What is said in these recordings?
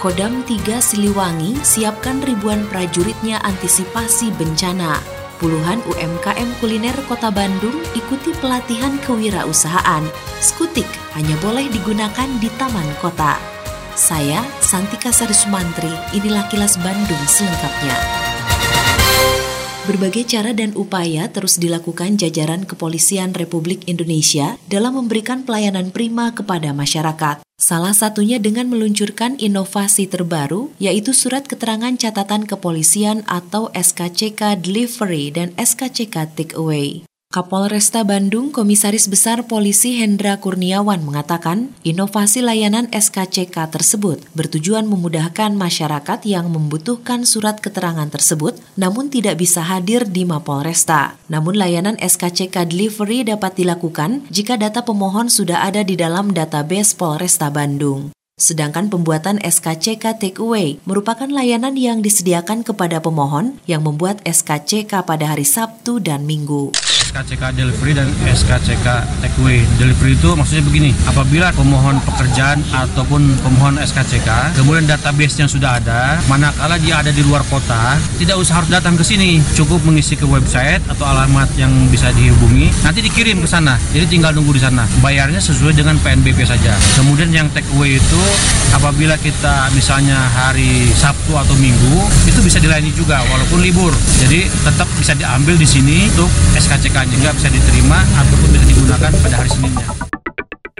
Kodam 3 Siliwangi siapkan ribuan prajuritnya antisipasi bencana. Puluhan UMKM kuliner Kota Bandung ikuti pelatihan kewirausahaan. Skutik hanya boleh digunakan di taman kota. Saya Santika Sari Sumantri, inilah kilas Bandung selengkapnya. Berbagai cara dan upaya terus dilakukan jajaran Kepolisian Republik Indonesia dalam memberikan pelayanan prima kepada masyarakat. Salah satunya dengan meluncurkan inovasi terbaru, yaitu Surat Keterangan Catatan Kepolisian atau SKCK Delivery dan SKCK Takeaway. Kapolresta Bandung Komisaris Besar Polisi Hendra Kurniawan mengatakan, inovasi layanan SKCK tersebut bertujuan memudahkan masyarakat yang membutuhkan surat keterangan tersebut namun tidak bisa hadir di Mapolresta. Namun layanan SKCK delivery dapat dilakukan jika data pemohon sudah ada di dalam database Polresta Bandung. Sedangkan pembuatan SKCK Takeaway merupakan layanan yang disediakan kepada pemohon yang membuat SKCK pada hari Sabtu dan Minggu. SKCK delivery dan SKCK takeaway. Delivery itu maksudnya begini, apabila pemohon pekerjaan ataupun pemohon SKCK, kemudian database yang sudah ada, manakala dia ada di luar kota, tidak usah harus datang ke sini, cukup mengisi ke website atau alamat yang bisa dihubungi, nanti dikirim ke sana. Jadi tinggal nunggu di sana. Bayarnya sesuai dengan PNBP saja. Kemudian yang takeaway itu apabila kita misalnya hari Sabtu atau Minggu, itu bisa dilayani juga walaupun libur. Jadi tetap bisa diambil di sini untuk SKCK juga bisa diterima ataupun bisa digunakan pada hari Seninnya.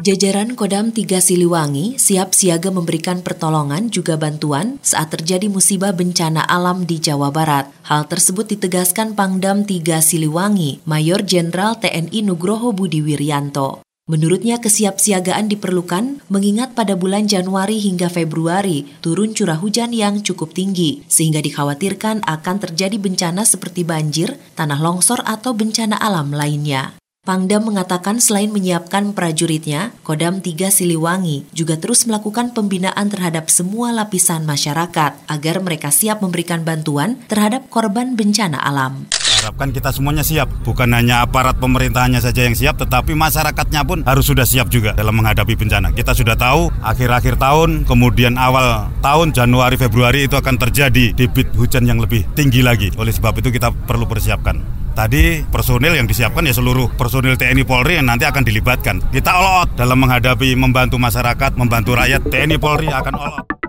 Jajaran Kodam 3 Siliwangi siap siaga memberikan pertolongan juga bantuan saat terjadi musibah bencana alam di Jawa Barat. Hal tersebut ditegaskan Pangdam 3 Siliwangi, Mayor Jenderal TNI Nugroho Budi Wiryanto. Menurutnya kesiapsiagaan diperlukan mengingat pada bulan Januari hingga Februari turun curah hujan yang cukup tinggi sehingga dikhawatirkan akan terjadi bencana seperti banjir, tanah longsor atau bencana alam lainnya. Pangdam mengatakan selain menyiapkan prajuritnya, Kodam 3 Siliwangi juga terus melakukan pembinaan terhadap semua lapisan masyarakat agar mereka siap memberikan bantuan terhadap korban bencana alam harapkan kita semuanya siap. Bukan hanya aparat pemerintahannya saja yang siap, tetapi masyarakatnya pun harus sudah siap juga dalam menghadapi bencana. Kita sudah tahu akhir-akhir tahun, kemudian awal tahun Januari Februari itu akan terjadi debit hujan yang lebih tinggi lagi. Oleh sebab itu kita perlu persiapkan. Tadi personil yang disiapkan ya seluruh personil TNI Polri yang nanti akan dilibatkan. Kita all dalam menghadapi membantu masyarakat, membantu rakyat. TNI Polri akan all.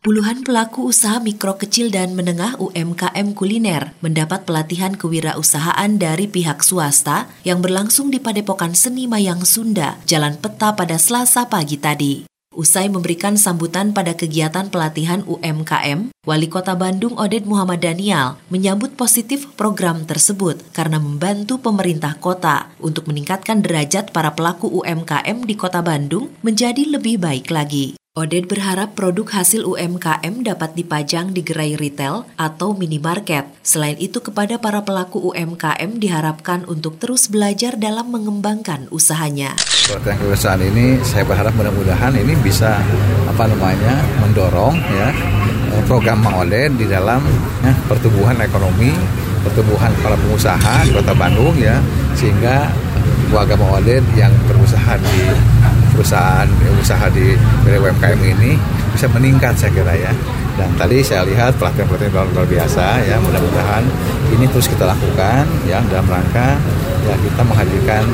Puluhan pelaku usaha mikro kecil dan menengah UMKM kuliner mendapat pelatihan kewirausahaan dari pihak swasta yang berlangsung di Padepokan Seni Mayang Sunda, Jalan Peta pada Selasa pagi tadi. Usai memberikan sambutan pada kegiatan pelatihan UMKM, Wali Kota Bandung Oded Muhammad Daniel menyambut positif program tersebut karena membantu pemerintah kota untuk meningkatkan derajat para pelaku UMKM di Kota Bandung menjadi lebih baik lagi. Oded berharap produk hasil UMKM dapat dipajang di gerai retail atau minimarket. Selain itu kepada para pelaku UMKM diharapkan untuk terus belajar dalam mengembangkan usahanya. Pelatihan kewirausahaan ini saya berharap mudah-mudahan ini bisa apa namanya mendorong ya eh, program Mang Oded di dalam ya, pertumbuhan ekonomi, pertumbuhan para pengusaha di Kota Bandung ya sehingga warga Mang Oded yang berusaha di perusahaan usaha di UMKM ini bisa meningkat saya kira ya. Dan tadi saya lihat pelatihan-pelatihan luar biasa ya mudah-mudahan ini terus kita lakukan ya dalam rangka ya kita menghadirkan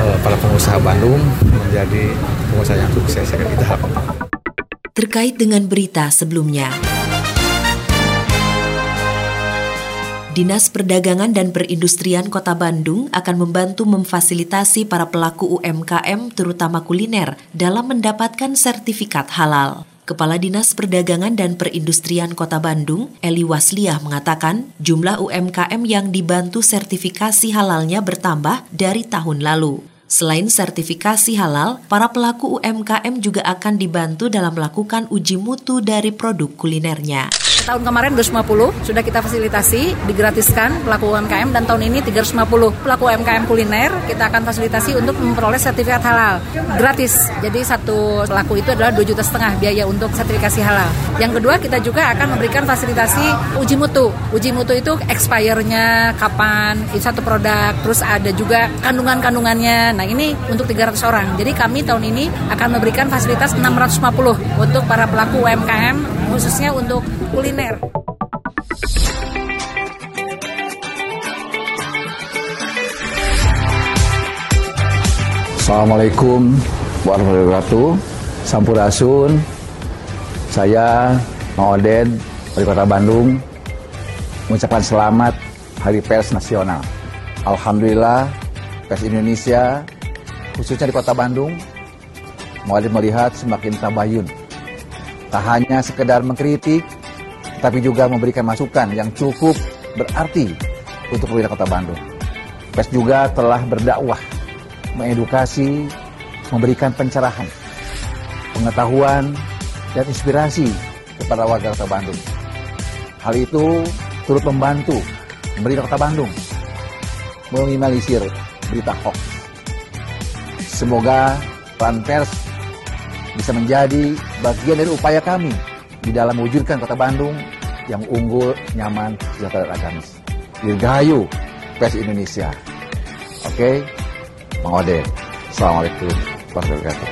uh, para pengusaha Bandung menjadi pengusaha yang sukses saya kira kita harapkan. Terkait dengan berita sebelumnya, Dinas Perdagangan dan Perindustrian Kota Bandung akan membantu memfasilitasi para pelaku UMKM terutama kuliner dalam mendapatkan sertifikat halal. Kepala Dinas Perdagangan dan Perindustrian Kota Bandung, Eli Wasliah mengatakan, jumlah UMKM yang dibantu sertifikasi halalnya bertambah dari tahun lalu. Selain sertifikasi halal, para pelaku UMKM juga akan dibantu dalam melakukan uji mutu dari produk kulinernya tahun kemarin 250 sudah kita fasilitasi digratiskan pelaku UMKM dan tahun ini 350 pelaku UMKM kuliner kita akan fasilitasi untuk memperoleh sertifikat halal gratis. Jadi satu pelaku itu adalah 2 juta setengah biaya untuk sertifikasi halal. Yang kedua kita juga akan memberikan fasilitasi uji mutu. Uji mutu itu expire-nya kapan, itu satu produk, terus ada juga kandungan-kandungannya. Nah ini untuk 300 orang. Jadi kami tahun ini akan memberikan fasilitas 650 untuk para pelaku UMKM khususnya untuk kuliner. Assalamualaikum warahmatullahi wabarakatuh. Sampurasun. Saya Maoden Wali Kota Bandung mengucapkan selamat Hari Pers Nasional. Alhamdulillah pers Indonesia khususnya di Kota Bandung mulai melihat semakin tabayun. Tak hanya sekedar mengkritik, tapi juga memberikan masukan yang cukup berarti untuk wilayah Kota Bandung. Pers juga telah berdakwah mengedukasi, memberikan pencerahan, pengetahuan, dan inspirasi kepada warga Kota Bandung. Hal itu turut membantu pemerintah Kota Bandung meminimalisir berita hoax. Semoga peran pers bisa menjadi bagian dari upaya kami di dalam mewujudkan Kota Bandung yang unggul, nyaman, sejahtera, dan agamis. Dirgahayu pers Indonesia. Oke, okay? Mang Ode. Assalamualaikum warahmatullahi wabarakatuh.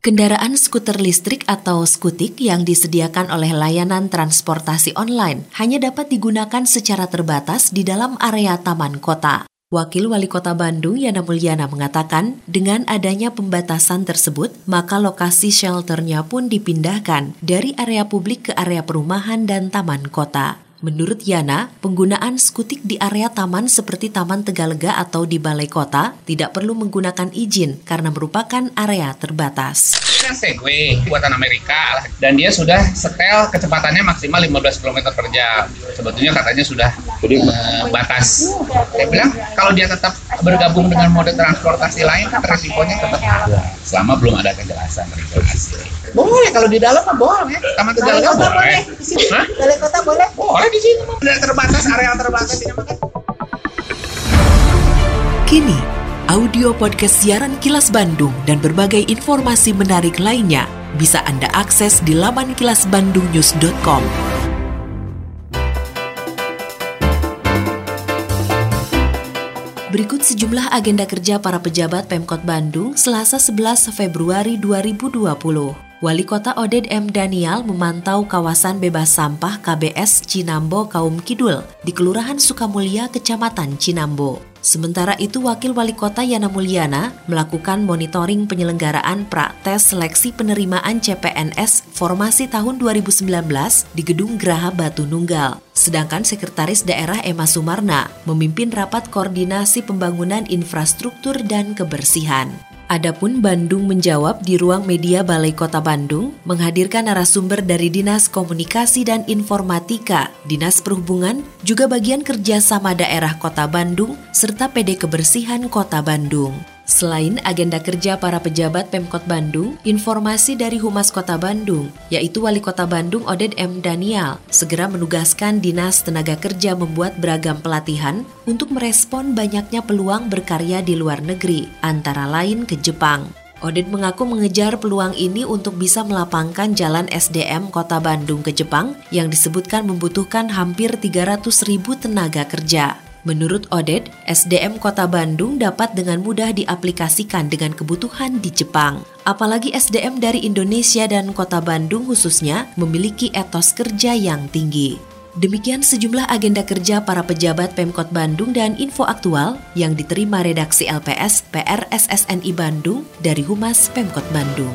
Kendaraan skuter listrik atau skutik yang disediakan oleh layanan transportasi online hanya dapat digunakan secara terbatas di dalam area taman kota. Wakil Wali Kota Bandung Yana Mulyana mengatakan, dengan adanya pembatasan tersebut, maka lokasi shelternya pun dipindahkan dari area publik ke area perumahan dan taman kota. Menurut Yana, penggunaan skutik di area taman seperti Taman Tegalega atau di Balai Kota tidak perlu menggunakan izin karena merupakan area terbatas. Ini kan Segway buatan Amerika dan dia sudah setel kecepatannya maksimal 15 km per jam. Sebetulnya katanya sudah uh, batas. Saya bilang kalau dia tetap bergabung dengan mode transportasi lain kan resikonya tetap ada. Selama belum ada kejelasan regulasi. Boleh kalau di dalam mah boleh. Taman Tegalega boleh. boleh. Di sini Balai Kota boleh. Boleh di sini. Udah terbatas area terbatas ini mah Kini, audio podcast siaran Kilas Bandung dan berbagai informasi menarik lainnya bisa Anda akses di laman kilasbandungnews.com. Berikut sejumlah agenda kerja para pejabat Pemkot Bandung Selasa 11 Februari 2020. Wali Kota Oded M. Daniel memantau kawasan bebas sampah KBS Cinambo Kaum Kidul di Kelurahan Sukamulya, Kecamatan Cinambo. Sementara itu, Wakil Wali Kota Yana Mulyana melakukan monitoring penyelenggaraan praktes seleksi penerimaan CPNS formasi tahun 2019 di Gedung Graha Batu Nunggal. Sedangkan Sekretaris Daerah Emma Sumarna memimpin rapat koordinasi pembangunan infrastruktur dan kebersihan. Adapun Bandung menjawab di ruang media Balai Kota Bandung menghadirkan narasumber dari Dinas Komunikasi dan Informatika, Dinas Perhubungan, juga bagian kerjasama daerah Kota Bandung, serta PD Kebersihan Kota Bandung. Selain agenda kerja para pejabat Pemkot Bandung, informasi dari Humas Kota Bandung, yaitu Wali Kota Bandung Oded M. Daniel, segera menugaskan Dinas Tenaga Kerja membuat beragam pelatihan untuk merespon banyaknya peluang berkarya di luar negeri, antara lain ke Jepang. Oded mengaku mengejar peluang ini untuk bisa melapangkan jalan SDM Kota Bandung ke Jepang yang disebutkan membutuhkan hampir 300 ribu tenaga kerja. Menurut Odet, SDM Kota Bandung dapat dengan mudah diaplikasikan dengan kebutuhan di Jepang. Apalagi SDM dari Indonesia dan Kota Bandung khususnya memiliki etos kerja yang tinggi. Demikian sejumlah agenda kerja para pejabat Pemkot Bandung dan info aktual yang diterima redaksi LPS PR SSNI Bandung dari Humas Pemkot Bandung.